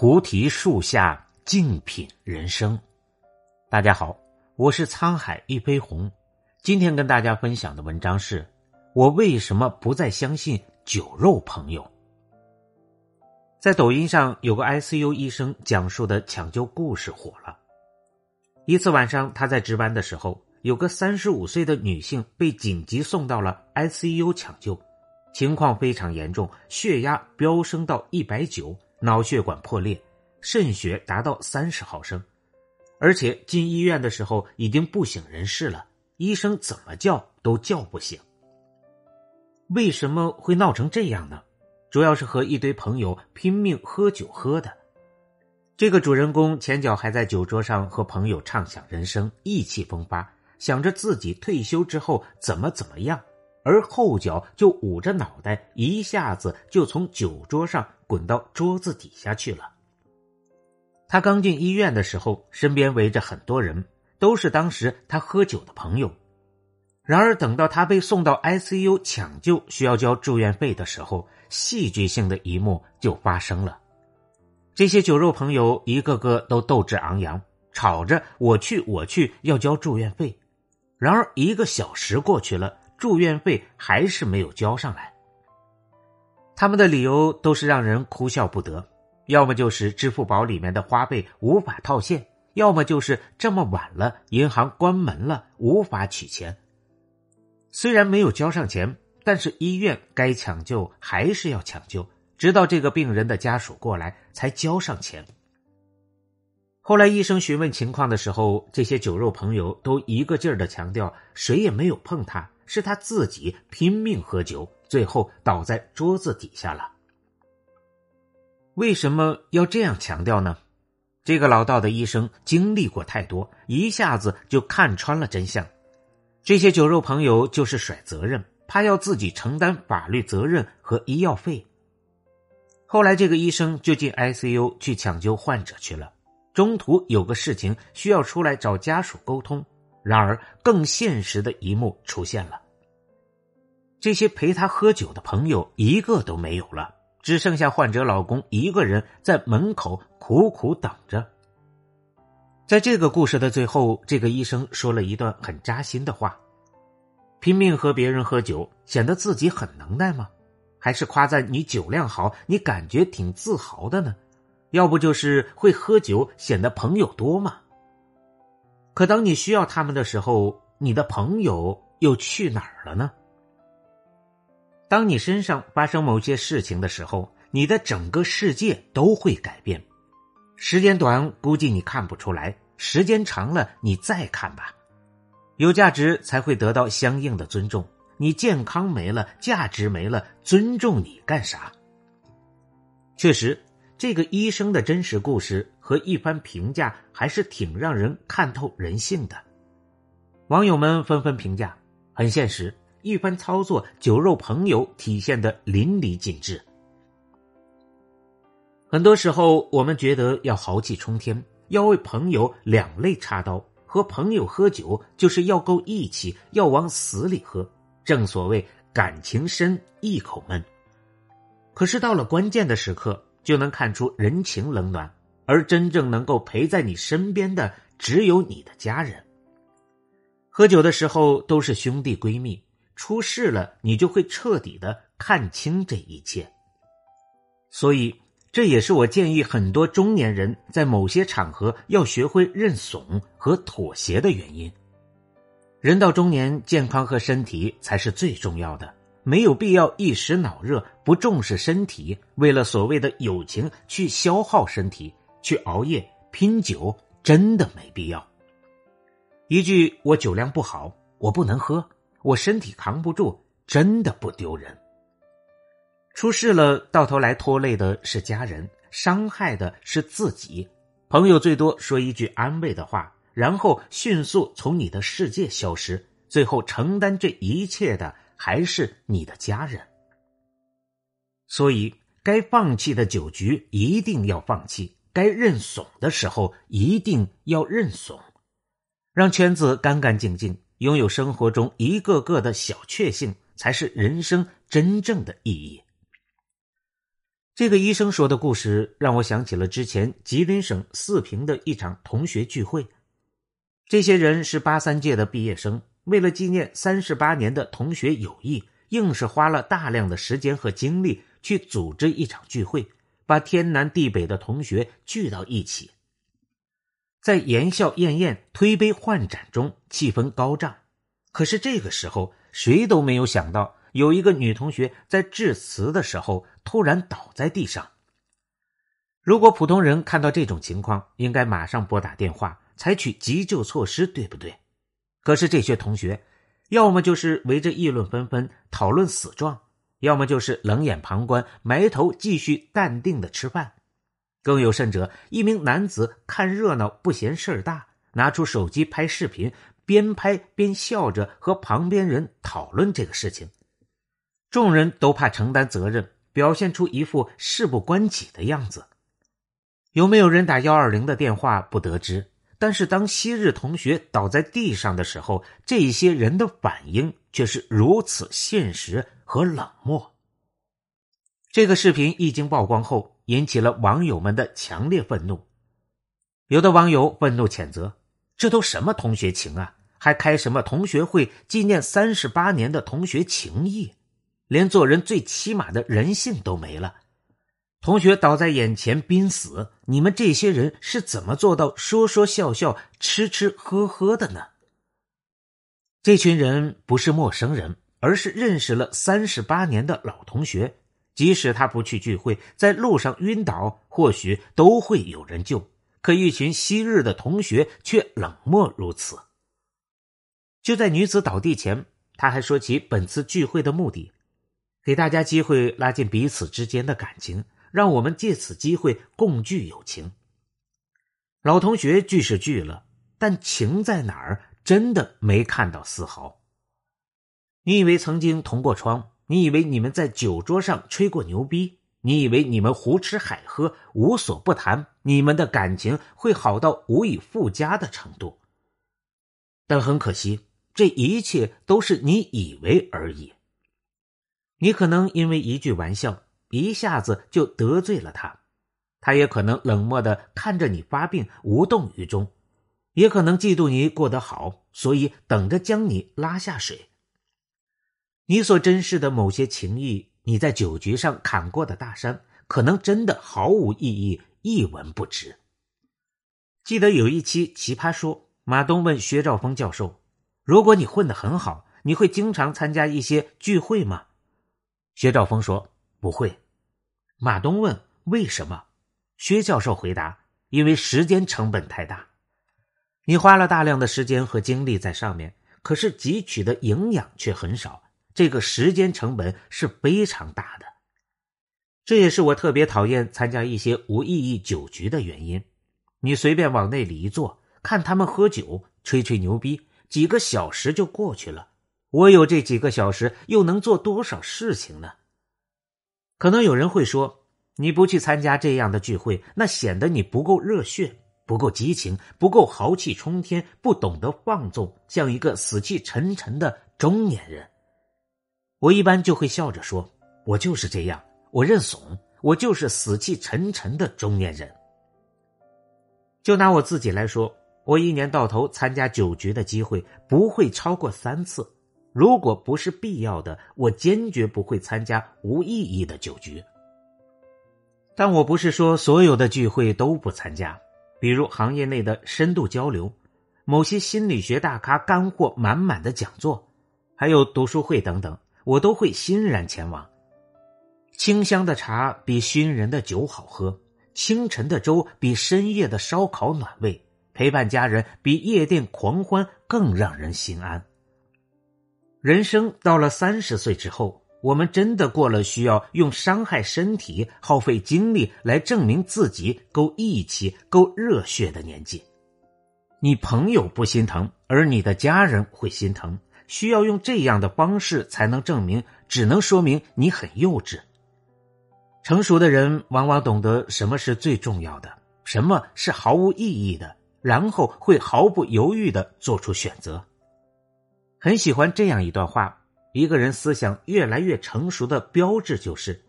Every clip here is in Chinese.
菩提树下静品人生。大家好，我是沧海一杯红。今天跟大家分享的文章是：我为什么不再相信酒肉朋友？在抖音上有个 ICU 医生讲述的抢救故事火了。一次晚上，他在值班的时候，有个三十五岁的女性被紧急送到了 ICU 抢救，情况非常严重，血压飙升到一百九，脑血管破裂，渗血达到三十毫升，而且进医院的时候已经不省人事了，医生怎么叫都叫不醒。为什么会闹成这样呢？主要是和一堆朋友拼命喝酒喝的。这个主人公前脚还在酒桌上和朋友畅想人生，意气风发，想着自己退休之后怎么怎么样，而后脚就捂着脑袋，一下子就从酒桌上滚到桌子底下去了。他刚进医院的时候，身边围着很多人，都是当时他喝酒的朋友。然而，等到他被送到 ICU 抢救，需要交住院费的时候，戏剧性的一幕就发生了。这些酒肉朋友一个个都斗志昂扬，吵着我去我去要交住院费。然而一个小时过去了，住院费还是没有交上来。他们的理由都是让人哭笑不得，要么就是支付宝里面的花呗无法套现，要么就是这么晚了，银行关门了，无法取钱。虽然没有交上钱，但是医院该抢救还是要抢救。直到这个病人的家属过来，才交上钱。后来医生询问情况的时候，这些酒肉朋友都一个劲儿的强调，谁也没有碰他，是他自己拼命喝酒，最后倒在桌子底下了。为什么要这样强调呢？这个老道的医生经历过太多，一下子就看穿了真相。这些酒肉朋友就是甩责任，怕要自己承担法律责任和医药费。后来，这个医生就进 ICU 去抢救患者去了。中途有个事情需要出来找家属沟通，然而更现实的一幕出现了：这些陪他喝酒的朋友一个都没有了，只剩下患者老公一个人在门口苦苦等着。在这个故事的最后，这个医生说了一段很扎心的话：“拼命和别人喝酒，显得自己很能耐吗？”还是夸赞你酒量好，你感觉挺自豪的呢？要不就是会喝酒，显得朋友多嘛？可当你需要他们的时候，你的朋友又去哪儿了呢？当你身上发生某些事情的时候，你的整个世界都会改变。时间短，估计你看不出来；时间长了，你再看吧。有价值才会得到相应的尊重。你健康没了，价值没了，尊重你干啥？确实，这个医生的真实故事和一番评价还是挺让人看透人性的。网友们纷纷评价很现实，一番操作，酒肉朋友体现的淋漓尽致。很多时候，我们觉得要豪气冲天，要为朋友两肋插刀，和朋友喝酒就是要够义气，要往死里喝。正所谓感情深，一口闷。可是到了关键的时刻，就能看出人情冷暖。而真正能够陪在你身边的，只有你的家人。喝酒的时候都是兄弟闺蜜，出事了你就会彻底的看清这一切。所以，这也是我建议很多中年人在某些场合要学会认怂和妥协的原因。人到中年，健康和身体才是最重要的，没有必要一时脑热不重视身体，为了所谓的友情去消耗身体，去熬夜拼酒，真的没必要。一句“我酒量不好，我不能喝，我身体扛不住”，真的不丢人。出事了，到头来拖累的是家人，伤害的是自己，朋友最多说一句安慰的话。然后迅速从你的世界消失，最后承担这一切的还是你的家人。所以，该放弃的酒局一定要放弃，该认怂的时候一定要认怂，让圈子干干净净，拥有生活中一个个的小确幸，才是人生真正的意义。这个医生说的故事让我想起了之前吉林省四平的一场同学聚会。这些人是八三届的毕业生，为了纪念三十八年的同学友谊，硬是花了大量的时间和精力去组织一场聚会，把天南地北的同学聚到一起。在言笑晏晏、推杯换盏中，气氛高涨。可是这个时候，谁都没有想到。有一个女同学在致辞的时候突然倒在地上。如果普通人看到这种情况，应该马上拨打电话，采取急救措施，对不对？可是这些同学，要么就是围着议论纷纷讨论死状，要么就是冷眼旁观，埋头继续淡定的吃饭。更有甚者，一名男子看热闹不嫌事儿大，拿出手机拍视频，边拍边笑着和旁边人讨论这个事情。众人都怕承担责任，表现出一副事不关己的样子。有没有人打幺二零的电话不得知，但是当昔日同学倒在地上的时候，这些人的反应却是如此现实和冷漠。这个视频一经曝光后，引起了网友们的强烈愤怒。有的网友愤怒谴责：“这都什么同学情啊？还开什么同学会纪念三十八年的同学情谊？”连做人最起码的人性都没了，同学倒在眼前濒死，你们这些人是怎么做到说说笑笑、吃吃喝喝的呢？这群人不是陌生人，而是认识了三十八年的老同学。即使他不去聚会，在路上晕倒，或许都会有人救。可一群昔日的同学却冷漠如此。就在女子倒地前，他还说起本次聚会的目的。给大家机会拉近彼此之间的感情，让我们借此机会共聚友情。老同学聚是聚了，但情在哪儿？真的没看到丝毫。你以为曾经同过窗？你以为你们在酒桌上吹过牛逼？你以为你们胡吃海喝无所不谈？你们的感情会好到无以复加的程度？但很可惜，这一切都是你以为而已。你可能因为一句玩笑，一下子就得罪了他；他也可能冷漠的看着你发病，无动于衷；也可能嫉妒你过得好，所以等着将你拉下水。你所珍视的某些情谊，你在酒局上砍过的大山，可能真的毫无意义，一文不值。记得有一期《奇葩说》，马东问薛兆丰教授：“如果你混得很好，你会经常参加一些聚会吗？”薛兆丰说：“不会。”马东问：“为什么？”薛教授回答：“因为时间成本太大。你花了大量的时间和精力在上面，可是汲取的营养却很少，这个时间成本是非常大的。这也是我特别讨厌参加一些无意义酒局的原因。你随便往那里一坐，看他们喝酒、吹吹牛逼，几个小时就过去了。”我有这几个小时，又能做多少事情呢？可能有人会说，你不去参加这样的聚会，那显得你不够热血，不够激情，不够豪气冲天，不懂得放纵，像一个死气沉沉的中年人。我一般就会笑着说：“我就是这样，我认怂，我就是死气沉沉的中年人。”就拿我自己来说，我一年到头参加酒局的机会不会超过三次。如果不是必要的，我坚决不会参加无意义的酒局。但我不是说所有的聚会都不参加，比如行业内的深度交流，某些心理学大咖干货满满的讲座，还有读书会等等，我都会欣然前往。清香的茶比熏人的酒好喝，清晨的粥比深夜的烧烤暖胃，陪伴家人比夜店狂欢更让人心安。人生到了三十岁之后，我们真的过了需要用伤害身体、耗费精力来证明自己够义气、够热血的年纪。你朋友不心疼，而你的家人会心疼，需要用这样的方式才能证明，只能说明你很幼稚。成熟的人往往懂得什么是最重要的，什么是毫无意义的，然后会毫不犹豫的做出选择。很喜欢这样一段话：一个人思想越来越成熟的标志就是，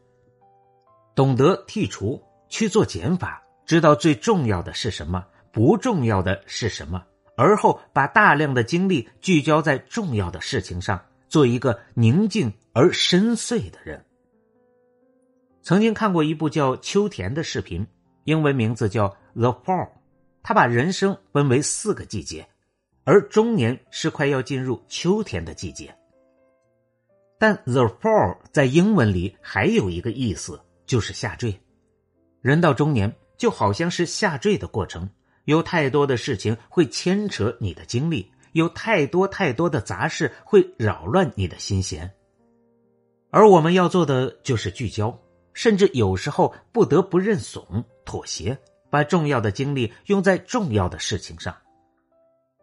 懂得剔除，去做减法，知道最重要的是什么，不重要的是什么，而后把大量的精力聚焦在重要的事情上，做一个宁静而深邃的人。曾经看过一部叫《秋田》的视频，英文名字叫《The Fall》，他把人生分为四个季节，而中年是快要进入秋天的季节。但 the fall 在英文里还有一个意思，就是下坠。人到中年就好像是下坠的过程，有太多的事情会牵扯你的精力，有太多太多的杂事会扰乱你的心弦。而我们要做的就是聚焦，甚至有时候不得不认怂、妥协，把重要的精力用在重要的事情上。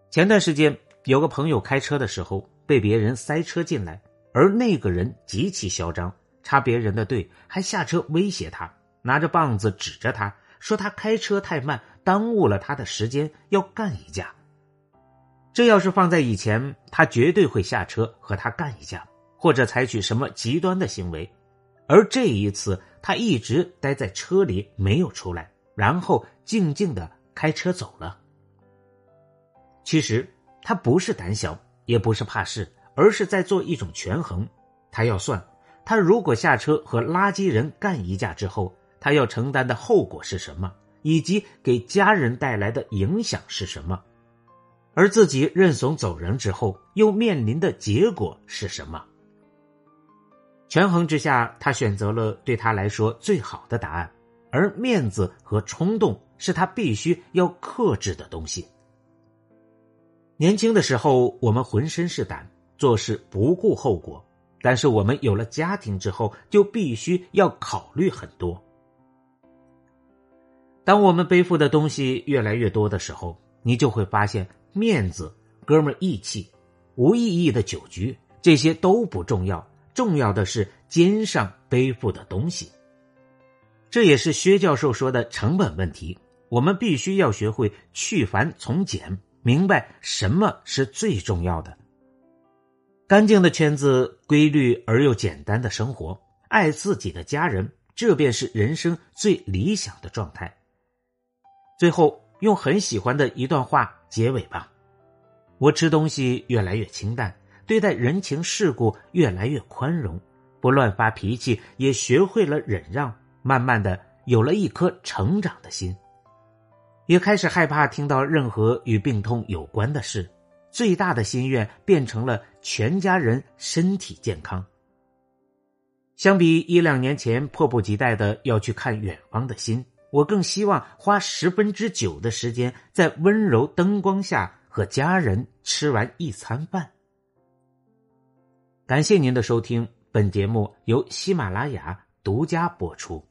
前段时间有个朋友开车的时候被别人塞车进来。而那个人极其嚣张，插别人的队，还下车威胁他，拿着棒子指着他说：“他开车太慢，耽误了他的时间，要干一架。”这要是放在以前，他绝对会下车和他干一架，或者采取什么极端的行为。而这一次，他一直待在车里没有出来，然后静静的开车走了。其实他不是胆小，也不是怕事。而是在做一种权衡，他要算，他如果下车和垃圾人干一架之后，他要承担的后果是什么，以及给家人带来的影响是什么，而自己认怂走人之后，又面临的结果是什么？权衡之下，他选择了对他来说最好的答案，而面子和冲动是他必须要克制的东西。年轻的时候，我们浑身是胆。做事不顾后果，但是我们有了家庭之后，就必须要考虑很多。当我们背负的东西越来越多的时候，你就会发现，面子、哥们义气、无意义的酒局，这些都不重要，重要的是肩上背负的东西。这也是薛教授说的成本问题。我们必须要学会去繁从简，明白什么是最重要的。干净的圈子，规律而又简单的生活，爱自己的家人，这便是人生最理想的状态。最后，用很喜欢的一段话结尾吧：我吃东西越来越清淡，对待人情世故越来越宽容，不乱发脾气，也学会了忍让，慢慢的有了一颗成长的心，也开始害怕听到任何与病痛有关的事。最大的心愿变成了全家人身体健康。相比一两年前迫不及待的要去看远方的心，我更希望花十分之九的时间在温柔灯光下和家人吃完一餐饭。感谢您的收听，本节目由喜马拉雅独家播出。